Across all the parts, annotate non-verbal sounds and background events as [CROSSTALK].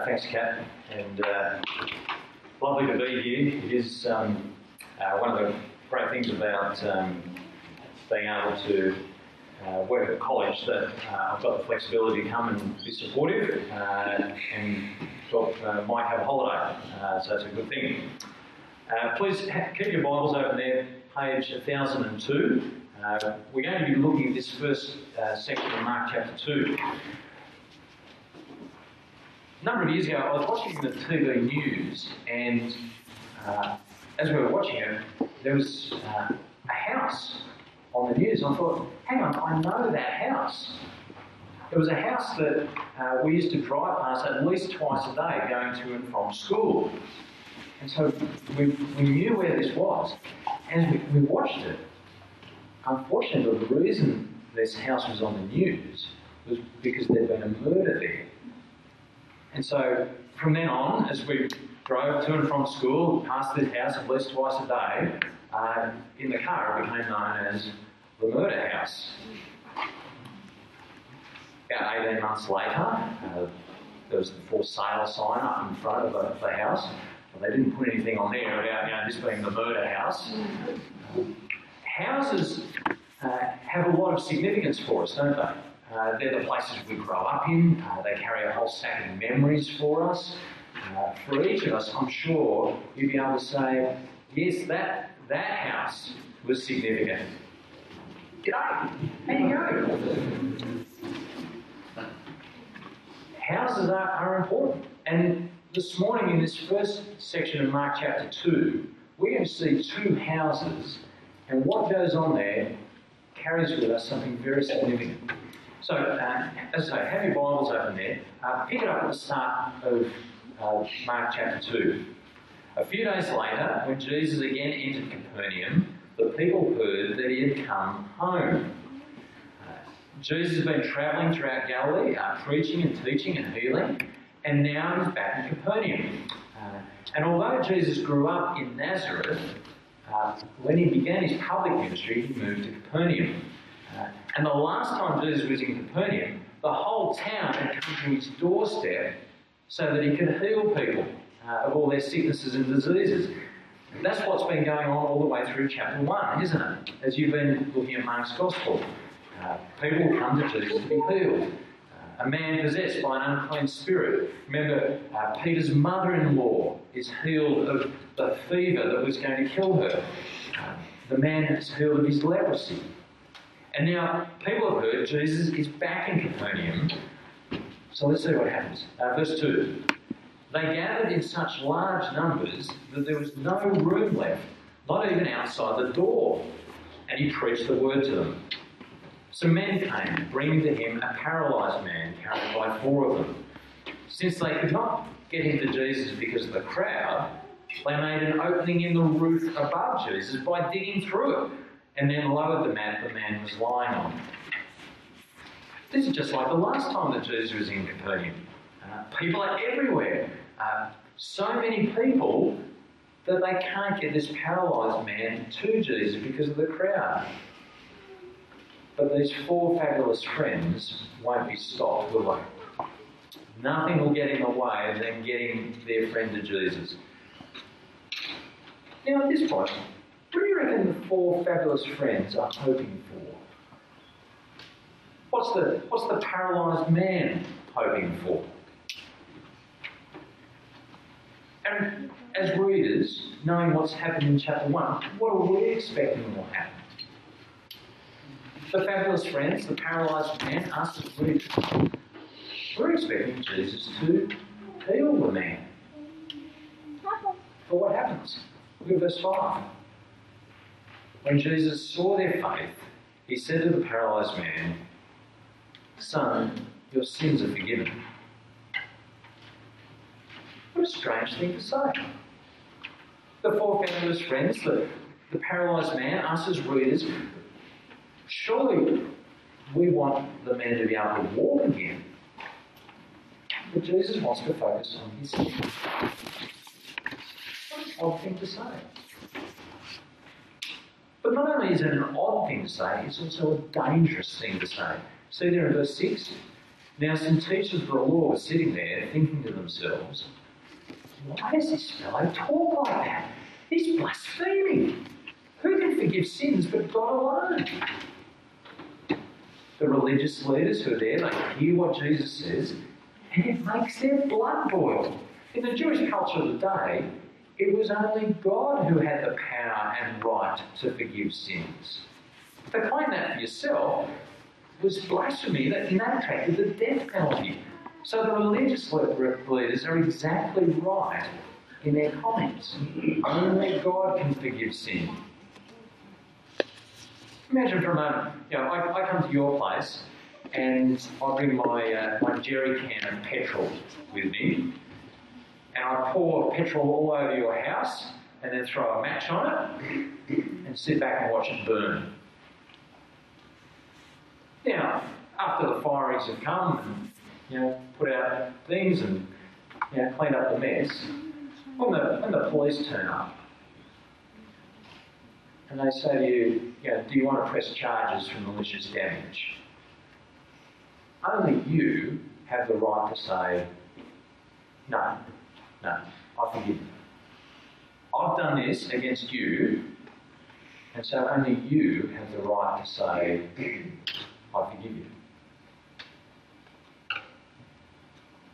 Thanks, Kat. And uh, lovely to be here. It is um, uh, one of the great things about um, being able to uh, work at college that uh, I've got the flexibility to come and be supportive uh, and thought uh, might have a holiday, so it's a good thing. Please keep your Bibles open there, page 1002. Uh, we're going to be looking at this first section of Mark chapter 2. A number of years ago, I was watching the TV news, and uh, as we were watching it, there was uh, a house on the news. And I thought, hang on, I know that house. It was a house that uh, we used to drive past at least twice a day going to and from school. And so we, we knew where this was. And we, we watched it. Unfortunately, the reason this house was on the news was because there'd been a murder there. And so from then on, as we drove to and from school, past this house at least twice a day, uh, in the car it became known as the murder house. About 18 months later, uh, there was the for sale sign up in front of the, the house. Well, they didn't put anything on there about you know, this being the murder house. Um, houses uh, have a lot of significance for us, don't they? Uh, they're the places we grow up in. Uh, they carry a whole stack of memories for us. Uh, for each of us, I'm sure you'd be able to say, yes, that, that house was significant. G'day, how you going? Houses are, are important. And this morning in this first section of Mark chapter 2, we're going to see two houses, and what goes on there carries with us something very significant. So, uh, have your Bibles open there. Uh, pick it up at the start of uh, Mark chapter 2. A few days later, when Jesus again entered Capernaum, the people heard that he had come home. Uh, Jesus has been travelling throughout Galilee, uh, preaching and teaching and healing, and now he's back in Capernaum. Uh, and although Jesus grew up in Nazareth, when he began his public ministry, he moved to Capernaum. And the last time Jesus was in Capernaum, the whole town had come to his doorstep so that he could heal people uh, of all their sicknesses and diseases. That's what's been going on all the way through chapter 1, isn't it? As you've been looking at Mark's Gospel. Uh, people come to Jesus to be healed. A man possessed by an unclean spirit. Remember, uh, Peter's mother in law is healed of the fever that was going to kill her. Uh, the man is healed of his leprosy. And now people have heard Jesus is back in Capernaum. So let's see what happens. Uh, verse 2. They gathered in such large numbers that there was no room left, not even outside the door. And he preached the word to them. Some men came, bringing to him a paralyzed man carried by four of them. Since they could not get him to Jesus because of the crowd, they made an opening in the roof above Jesus by digging through it and then lowered the mat the man was lying on. This is just like the last time that Jesus was in Capernaum. Uh, people are everywhere. Uh, so many people that they can't get this paralysed man to Jesus because of the crowd. But these four fabulous friends won't be stopped, will they? Nothing will get in the way of them getting their friend to Jesus. Now, at this point, what do you reckon the four fabulous friends are hoping for? What's the, what's the paralysed man hoping for? And as readers, knowing what's happened in chapter 1, what are we expecting will happen? The fabulous friends, the paralysed man, us as readers, we're expecting Jesus to heal the man. But what happens? Look at verse 5. When Jesus saw their faith, he said to the paralysed man, Son, your sins are forgiven. What a strange thing to say. The four fabulous friends, the, the paralysed man, us as readers, surely we want the man to be able to walk again. But Jesus wants to focus on his sins. What an odd thing to say. But not only is it an odd thing to say, it's also a dangerous thing to say. See there in verse 6? Now, some teachers of the law were sitting there thinking to themselves, why does this fellow talk like that? He's blaspheming. Who can forgive sins but God alone? The religious leaders who are there, they hear what Jesus says, and it makes their blood boil. In the Jewish culture of the day, it was only God who had the power and right to forgive sins. To claim that for yourself was blasphemy that attracted the death penalty. So the religious leaders are exactly right in their comments. Only God can forgive sin. Imagine for a moment, you know, I, I come to your place and I bring my, uh, my jerry can of petrol with me and I pour petrol all over your house and then throw a match on it and sit back and watch it burn. Now, after the firings have come and you know, put out things and you know, clean up the mess, when the, when the police turn up and they say to you, you know, do you want to press charges for malicious damage? Only you have the right to say, no, no, I forgive you. I've done this against you, and so only you have the right to say, [CLEARS THROAT] I forgive you.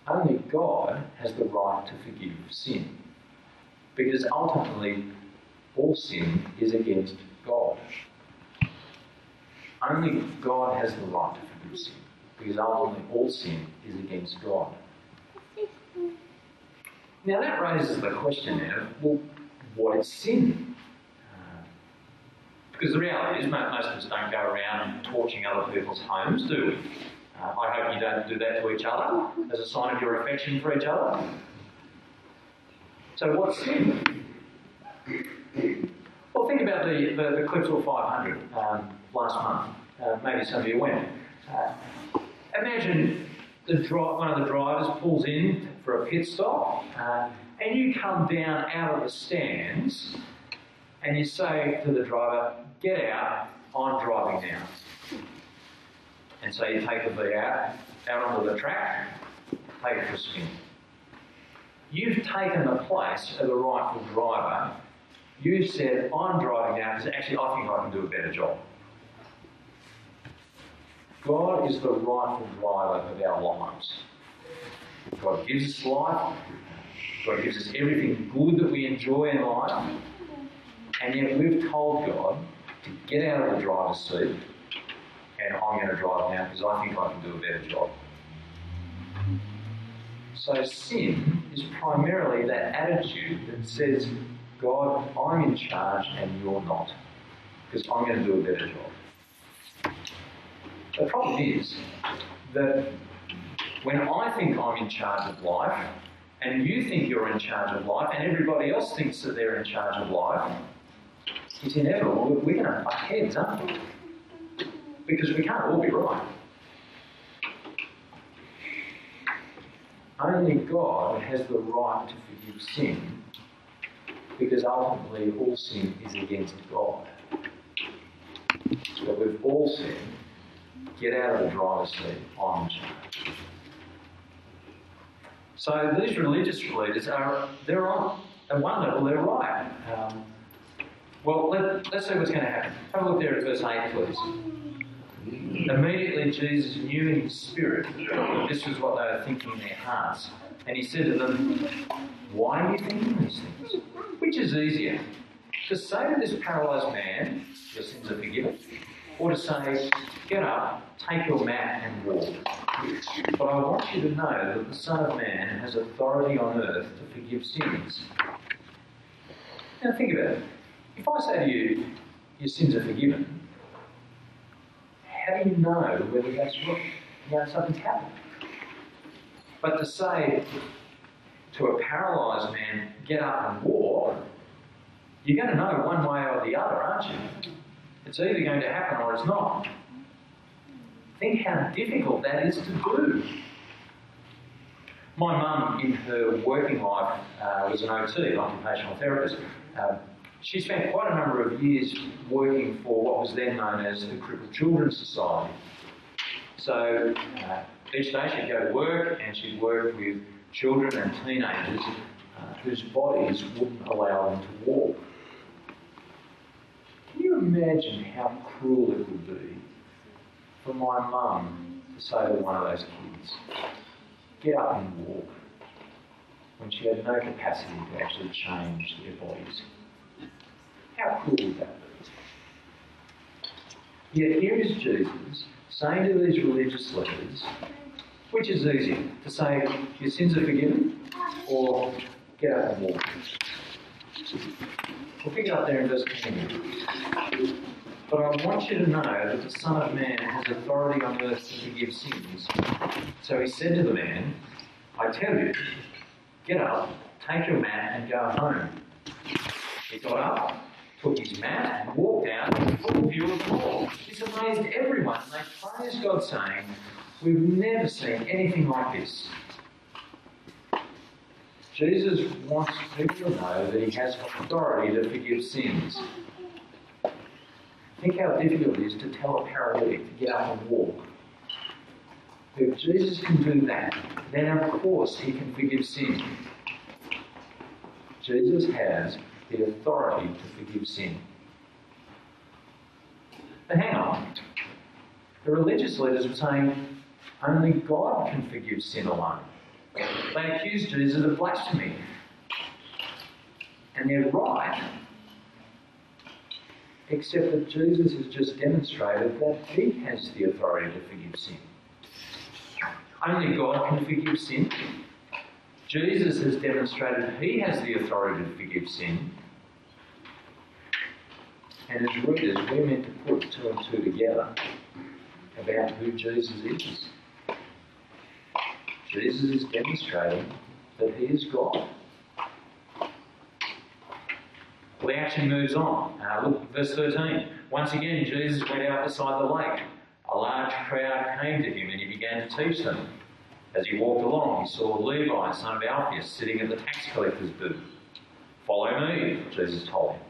Only God has the right to forgive sin. Because ultimately, all sin is against God. Only God has the right to forgive sin. Because ultimately, all sin is against God. Now that raises the question now, well, what is sin? Uh, because the reality is most of us don't go around torching other people's homes, do we? Uh, I hope you don't do that to each other as a sign of your affection for each other. So what's sin? Well, think about the, the, the Clipsal 500 um, last month. Uh, maybe some of you went. Uh, imagine the one of the drivers pulls in for a pit stop, uh, and you come down out of the stands and you say to the driver, Get out, I'm driving now. And so you take the V out, out onto the track, take it for a spin. You've taken the place of the rightful driver. You've said, I'm driving now because actually I think I can do a better job. God is the rightful driver of our lives. God gives us life. God gives us everything good that we enjoy in life. And yet we've told God to get out of the driver's seat and I'm going to drive now because I think I can do a better job. So sin is primarily that attitude that says, God, I'm in charge and you're not because I'm going to do a better job. The problem is that when I think I'm in charge of life, and you think you're in charge of life, and everybody else thinks that they're in charge of life, it's inevitable. We're going to butt heads, aren't we? Because we can't all be right. Only God has the right to forgive sin, because ultimately all sin is against God. But we've all said, get out of the driver's seat, in. So these religious leaders are they're on at one level they're right. Um, well, let, us see what's going to happen. Have a look there at verse eight, please. Immediately Jesus knew in his spirit that this was what they were thinking in their hearts, and he said to them, "Why are you thinking these things? Which is easier, to say to this paralysed man, your sins are forgiven, or to say, get up, take your mat and walk?" But I want you to know that the Son of Man has authority on earth to forgive sins. Now think about it. If I say to you, your sins are forgiven, how do you know whether that's what, you know, something's happened? But to say to a paralysed man, get up and walk, you're going to know one way or the other, aren't you? It's either going to happen or it's not. Think how difficult that is to do. My mum, in her working life, uh, was an OT, an occupational therapist. Uh, she spent quite a number of years working for what was then known as the Crippled Children's Society. So, uh, Each day she'd go to work and she'd work with children and teenagers uh, whose bodies wouldn't allow them to walk. Imagine how cruel it would be for my mum to say to one of those kids, get up and walk, when she had no capacity to actually change their bodies? How cruel would that be? Yet here is Jesus saying to these religious leaders, which is easier, to say, your sins are forgiven, or get up and walk? We'll pick it up there in verse 10. But I want you to know that the Son of Man has authority on earth to forgive sins. So he said to the man, I tell you, get up, take your mat, and go home. He got up, took his mat, and walked out in full view of all. This amazed everyone. They praised God, saying, We've never seen anything like this. Jesus wants people to know that he has authority to forgive sins. Think how difficult it is to tell a paralytic to get up and walk. If Jesus can do that, then of course he can forgive sin. Jesus has the authority to forgive sin. But hang on. The religious leaders were saying only God can forgive sin alone. They accused Jesus of blasphemy. And they're right except that Jesus has just demonstrated that he has the authority to forgive sin. Only God can forgive sin. Jesus has demonstrated he has the authority to forgive sin. And as readers, we're meant to put two and two together about who Jesus is. Jesus is demonstrating that he is God. Well, action moves on. Uh, look, at verse 13. Once again, Jesus went out beside the lake. A large crowd came to him and he began to teach them. As he walked along, he saw Levi, son of Alphaeus, sitting at the tax collector's booth. Follow me, Jesus told him.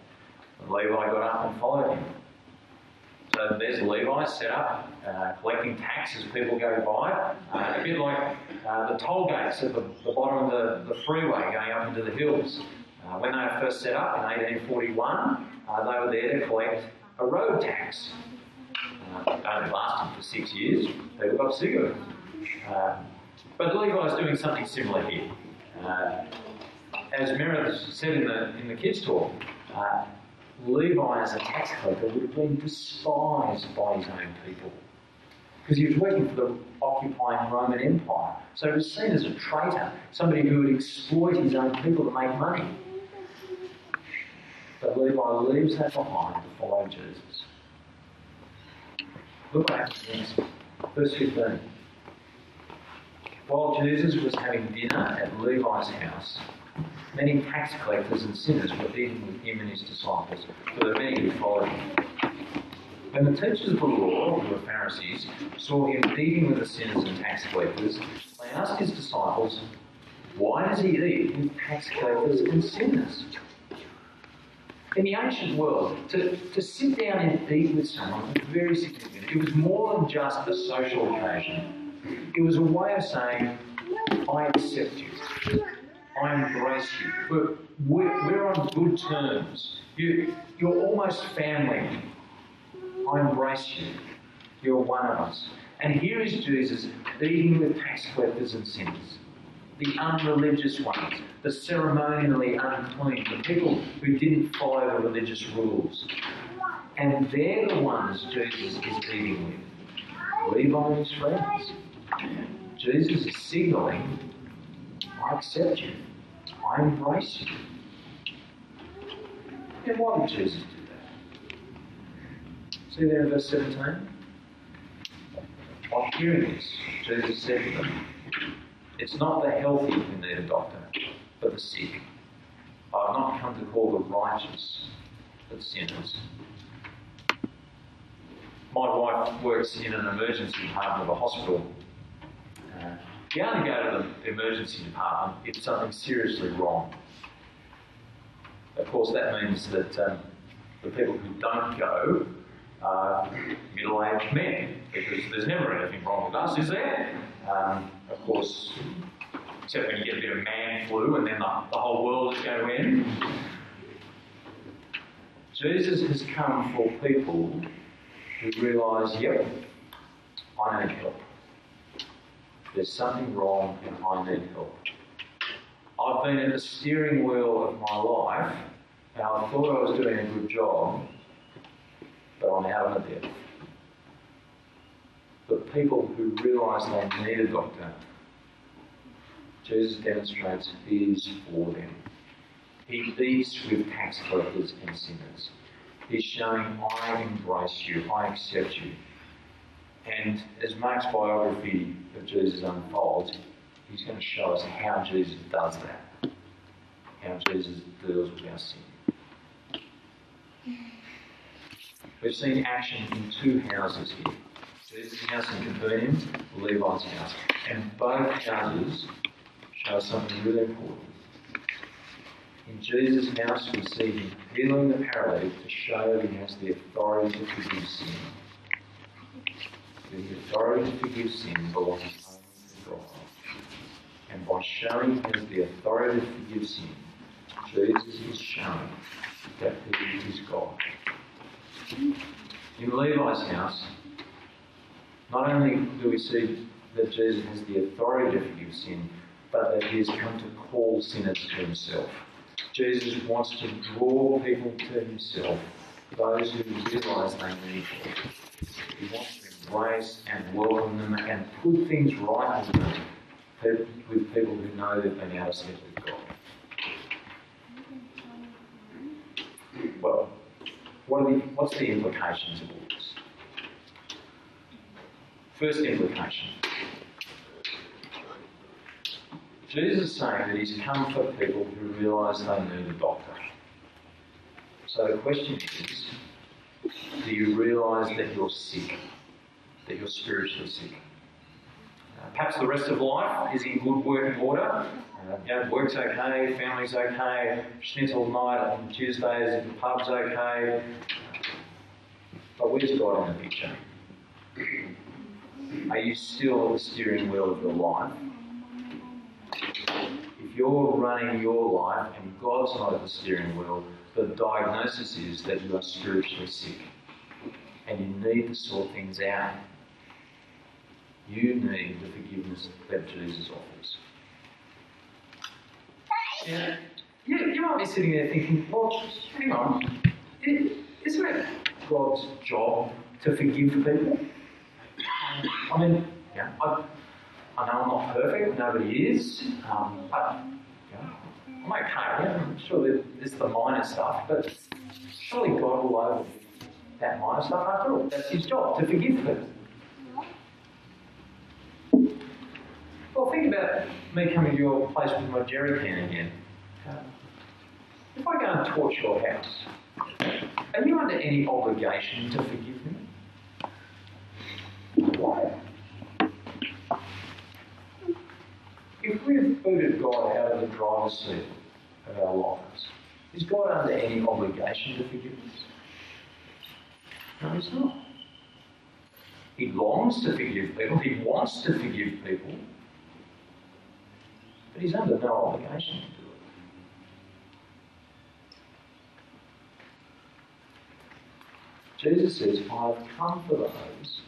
And Levi got up and followed him. So there's Levi set up, uh, collecting tax as people go by, uh, a bit like uh, the toll gates at the, the bottom of the, the freeway going up into the hills. Uh, when they were first set up in 1841, uh, they were there to collect a road tax. Uh, it only lasted for six years. People got sick of it. Uh, but Levi's doing something similar here. Uh, as Meredith said in the, in the kids' talk, uh, Levi as a tax collector would have been despised by his own people because he was working for the occupying Roman Empire. So he was seen as a traitor, somebody who would exploit his own people to make money. But Levi leaves that behind to follow Jesus. Look what happens next. Verse 15. While Jesus was having dinner at Levi's house, many tax collectors and sinners were eating with him and his disciples, for there were many who followed him. When the teachers of the law, who were Pharisees, saw him eating with the sinners and tax collectors, they asked his disciples, Why does he eat with tax collectors and sinners? In the ancient world, to, to sit down and eat with someone was very significant. It was more than just a social occasion. It was a way of saying, I accept you. I embrace you. We're, we're, we're on good terms. You, you're almost family. I embrace you. You're one of us. And here is Jesus eating with tax collectors and sinners the unreligious ones, the ceremonially unclean, the people who didn't follow the religious rules. And they're the ones Jesus is eating with. Levi and his friends. Jesus is signaling, I accept you. I embrace you. And why did Jesus do that? See there in verse 17? On hearing this, Jesus said to them, it's not the healthy who need a doctor, but the sick. I have not come to call the righteous, but sinners. My wife works in an emergency department of a hospital. You only go to the emergency department if something's seriously wrong. Of course, that means that um, the people who don't go are middle aged men because there's never anything wrong with us, is there? Um, of course, except when you get a bit of man flu and then the, the whole world is going to end. Jesus has come for people who realise, yep, I need help. There's something wrong and I need help. I've been at the steering wheel of my life and I thought I was doing a good job, but I'm out of it. But people who realise they need a doctor, Jesus demonstrates he is for them. He eats with tax collectors and sinners. He's showing, I embrace you, I accept you. And as Mark's biography of Jesus unfolds, he's going to show us how Jesus does that, how Jesus deals with our sin. We've seen action in two houses here Jesus' house in Capernaum, Levi's house. And both houses show something really important. In Jesus' house, we see him healing the paralytic to show he has the authority to forgive sin. The authority to forgive sin belongs only to God. And by showing has the authority to forgive sin, Jesus is showing that he is God. In Levi's house, not only do we see that Jesus has the authority to forgive sin, but that he has come to call sinners to himself. Jesus wants to draw people to himself, those who realise they need him. He wants and welcome them and put things right with them, with people who know that they've been out of step with God. Well, what the, what's the implications of all this? First implication. Jesus is saying that he's come for people who realise they need a doctor. So the question is, do you realise that you're sick? That you're spiritually sick? Uh, perhaps the rest of life is in good working order. Uh, you know, work's okay, family's okay, schnitzel night on Tuesdays the pub's okay. But where's God in the picture? Are you still at the steering wheel of your life? If you're running your life and God's not at the steering wheel, the diagnosis is that you are spiritually sick and you need to sort things out. You need the forgiveness that Jesus offers. Yeah, you, you might be sitting there thinking, well, hang on, isn't it God's job to forgive people? I mean, yeah, I, I know I'm not perfect, nobody is, um, but I'm okay. I'm sure there's the minor stuff, but surely God will overlook that minor stuff after all. That's His job, to forgive people. Well, about me coming to your place with my jerry can again. if I go and torch your house, are you under any obligation to forgive me? Why? If we've booted God out of the driver's seat of our lives, is God under any obligation to forgive us? No, He's not. He longs to forgive people, He wants to forgive people, but He's under no obligation to do it. Jesus says, I've come for those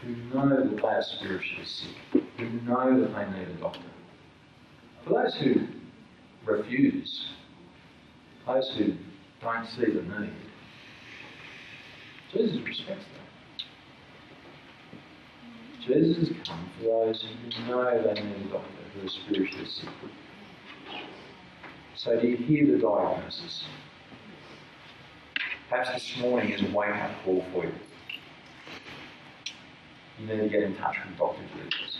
who know that they are spiritually sick, who know that they need a doctor. For those who refuse, those who don't see the need, Jesus respects that. Jesus has come for those who know they need a doctor, So do you hear the diagnosis? Perhaps this morning is a wake-up call for you you need to get in touch with Dr. Jesus.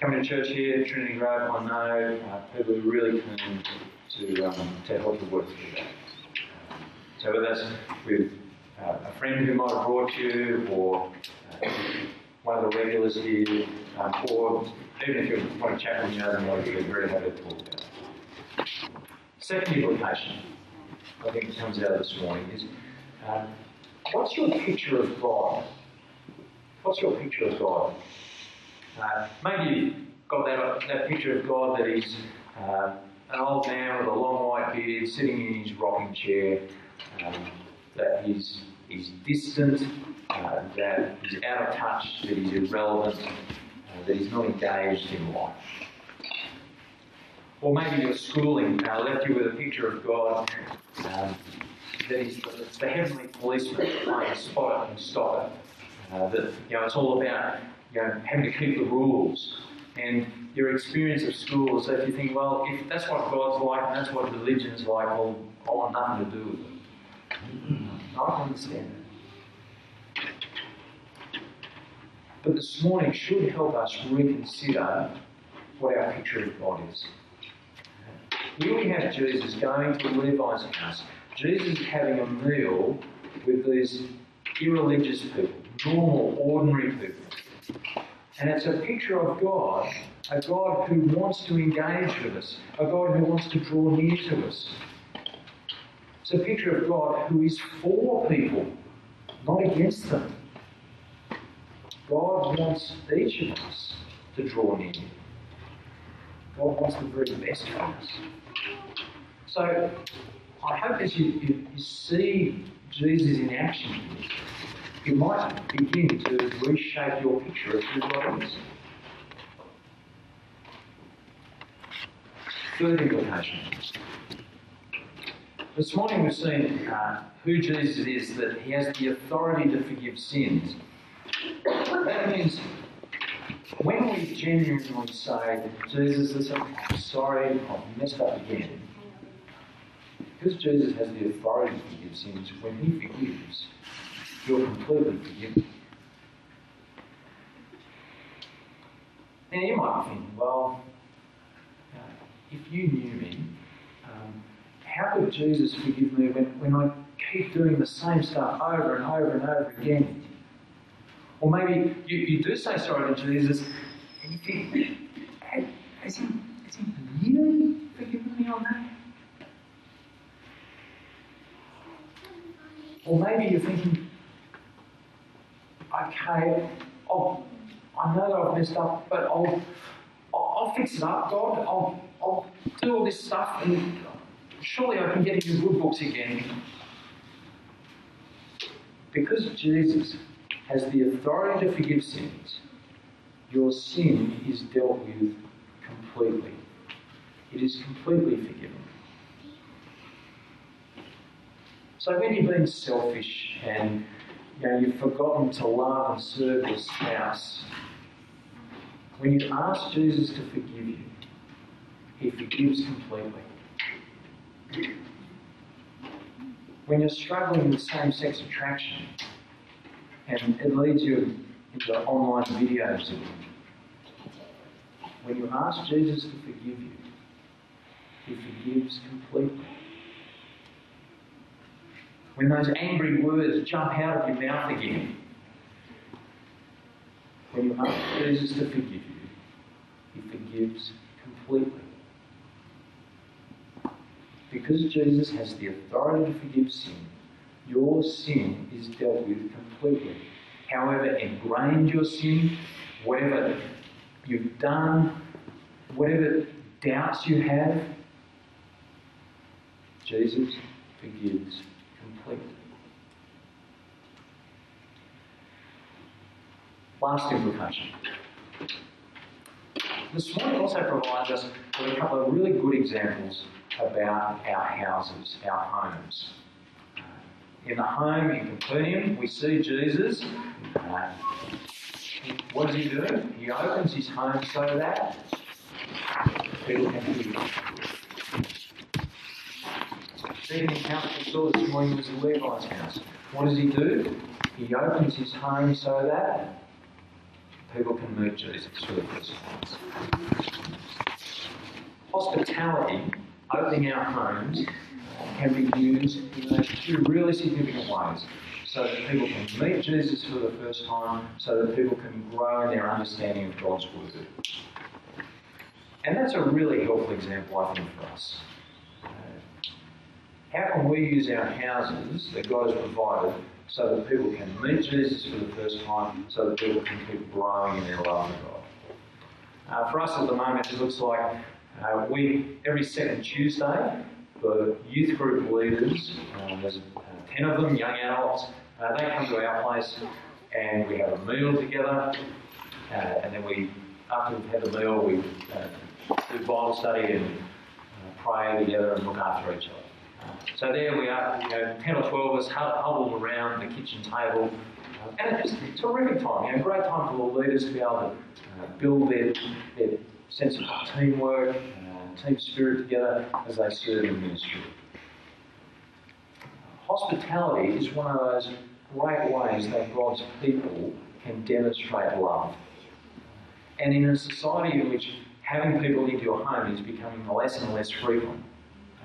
Coming to church here, Trinity Grove, I know uh, people are really keen to, um, to help you work through that. So whether that's with uh, a friend who might have brought you, or uh, one of the regulars here, um, or even if you want to chat with me other than we're very happy to talk about it. Second implication, I think it comes out this morning, is um, what's your picture of God? What's your picture of God? Uh, maybe you've got that, that picture of God that he's uh, an old man with a long white beard sitting in his rocking chair, um, that he's, he's distant, uh, out of touch, that he's irrelevant, uh, not engaged in life. Or maybe your schooling uh, left you with a picture of God um, the, the heavenly policeman playing spot it and stop it. Uh, that you know, it's all about you know, having to keep the rules. And your experience of school is that you think, well, if that's what God's like and that's what religion's like, well, I want nothing to do with it. I understand that. But this morning should help us reconsider what our picture of God is. Here we have Jesus going to Levi's house. Jesus having a meal with these irreligious people, normal, ordinary people. And it's a picture of God, a God who wants to engage with us, a God who wants to draw near to us. It's a picture of God who is for people, not against them. God wants each of us to draw near. God wants the very best for us. So I hope as you, you, you see Jesus in action, you might begin to reshape your picture of who God is. Third implication. This morning we've seen uh, who Jesus is, that he has the authority to forgive sins. That means when we genuinely say, Jesus, I'm sorry, I've messed up again, because Jesus has the authority to forgive sins, when he forgives, you're completely forgiven. Now you might be thinking, well, uh, if you knew me, how could Jesus forgive me when, when I keep doing the same stuff over and over and over again? Or maybe you, you do say sorry to Jesus and you think, has he, has he really forgiven me on that? Or maybe you're thinking, okay, I'll, I know I've messed up, but I'll, I'll, I'll fix it up, God. I'll, I'll do all this stuff and surely I can get into good books again. Because Jesus has the authority to forgive sins, your sin is dealt with completely. It is completely forgiven. So when you've been selfish and you know, you've forgotten to love and serve your spouse, when you ask Jesus to forgive you, he forgives completely. When you're struggling with same sex attraction and it leads you into online videos, when you ask Jesus to forgive you, he forgives completely. When those angry words jump out of your mouth again, when you ask Jesus to forgive you, he forgives completely. Because Jesus has the authority to forgive sin, your sin is dealt with completely. However ingrained your sin, whatever you've done, whatever doubts you have, Jesus forgives completely. Last implication. This morning also provides us with a couple of really good examples about our houses, our homes. In the home in Capernaum, we see Jesus. Uh, what does he do? He opens his home so that people can hear. Second encounter we saw this morning was Levi's house. What does he do? He opens his home so that people can meet Jesus the first time. Hospitality, opening our homes, can be used in two really significant ways. So that people can meet Jesus for the first time, so that people can grow in their understanding of God's Word. And that's a really helpful example, I think, for us. Uh, how can we use our houses that God has provided so that people can meet Jesus for the first time, so that people can keep growing in their love for God. Uh, for us at the moment, it looks like uh, we, every second Tuesday, the youth group leaders, um, there's uh, 10 of them, young adults, uh, they come to our place and we have a meal together. Uh, and then we, after we've had the meal, we uh, do Bible study and pray together and look after each other. So there we are, you know, 10 or 12 of us huddled around the kitchen table. And it's just a terrific time, you know, great time for the leaders to be able to build their, their sense of teamwork, and team spirit together as they serve in ministry. Hospitality is one of those great ways that God's people can demonstrate love. And in a society in which having people into your home is becoming less and less frequent,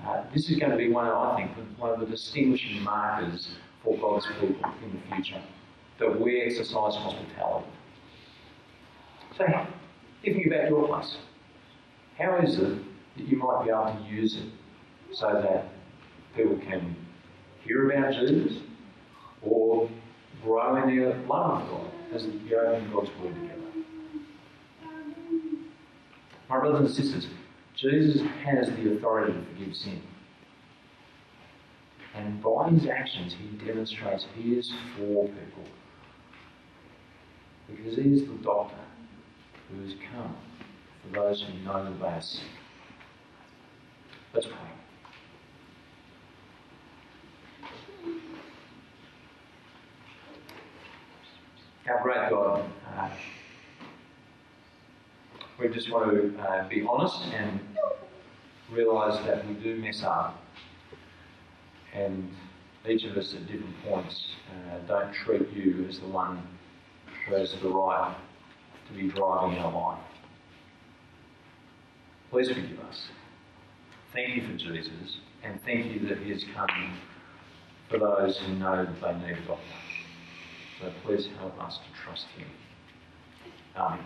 uh, this is going to be one of, I think, one of the distinguishing markers for God's people in the future, that we exercise hospitality. So, thinking about your place, how is it that you might be able to use it so that people can hear about Jesus or grow in their love of God as you open God's Word together. My brothers and sisters, Jesus has the authority to forgive sin. And by his actions, he demonstrates he is for people. Because he is the doctor who has come for those who know are sick. Let's pray. Our great God, uh, we just want to uh, be honest and realise that we do mess up. And each of us at different points uh, don't treat you as the one who has the right to be driving our life. Please forgive us. Thank you for Jesus, and thank you that He is coming for those who know that they need God. So please help us to trust Him. Amen.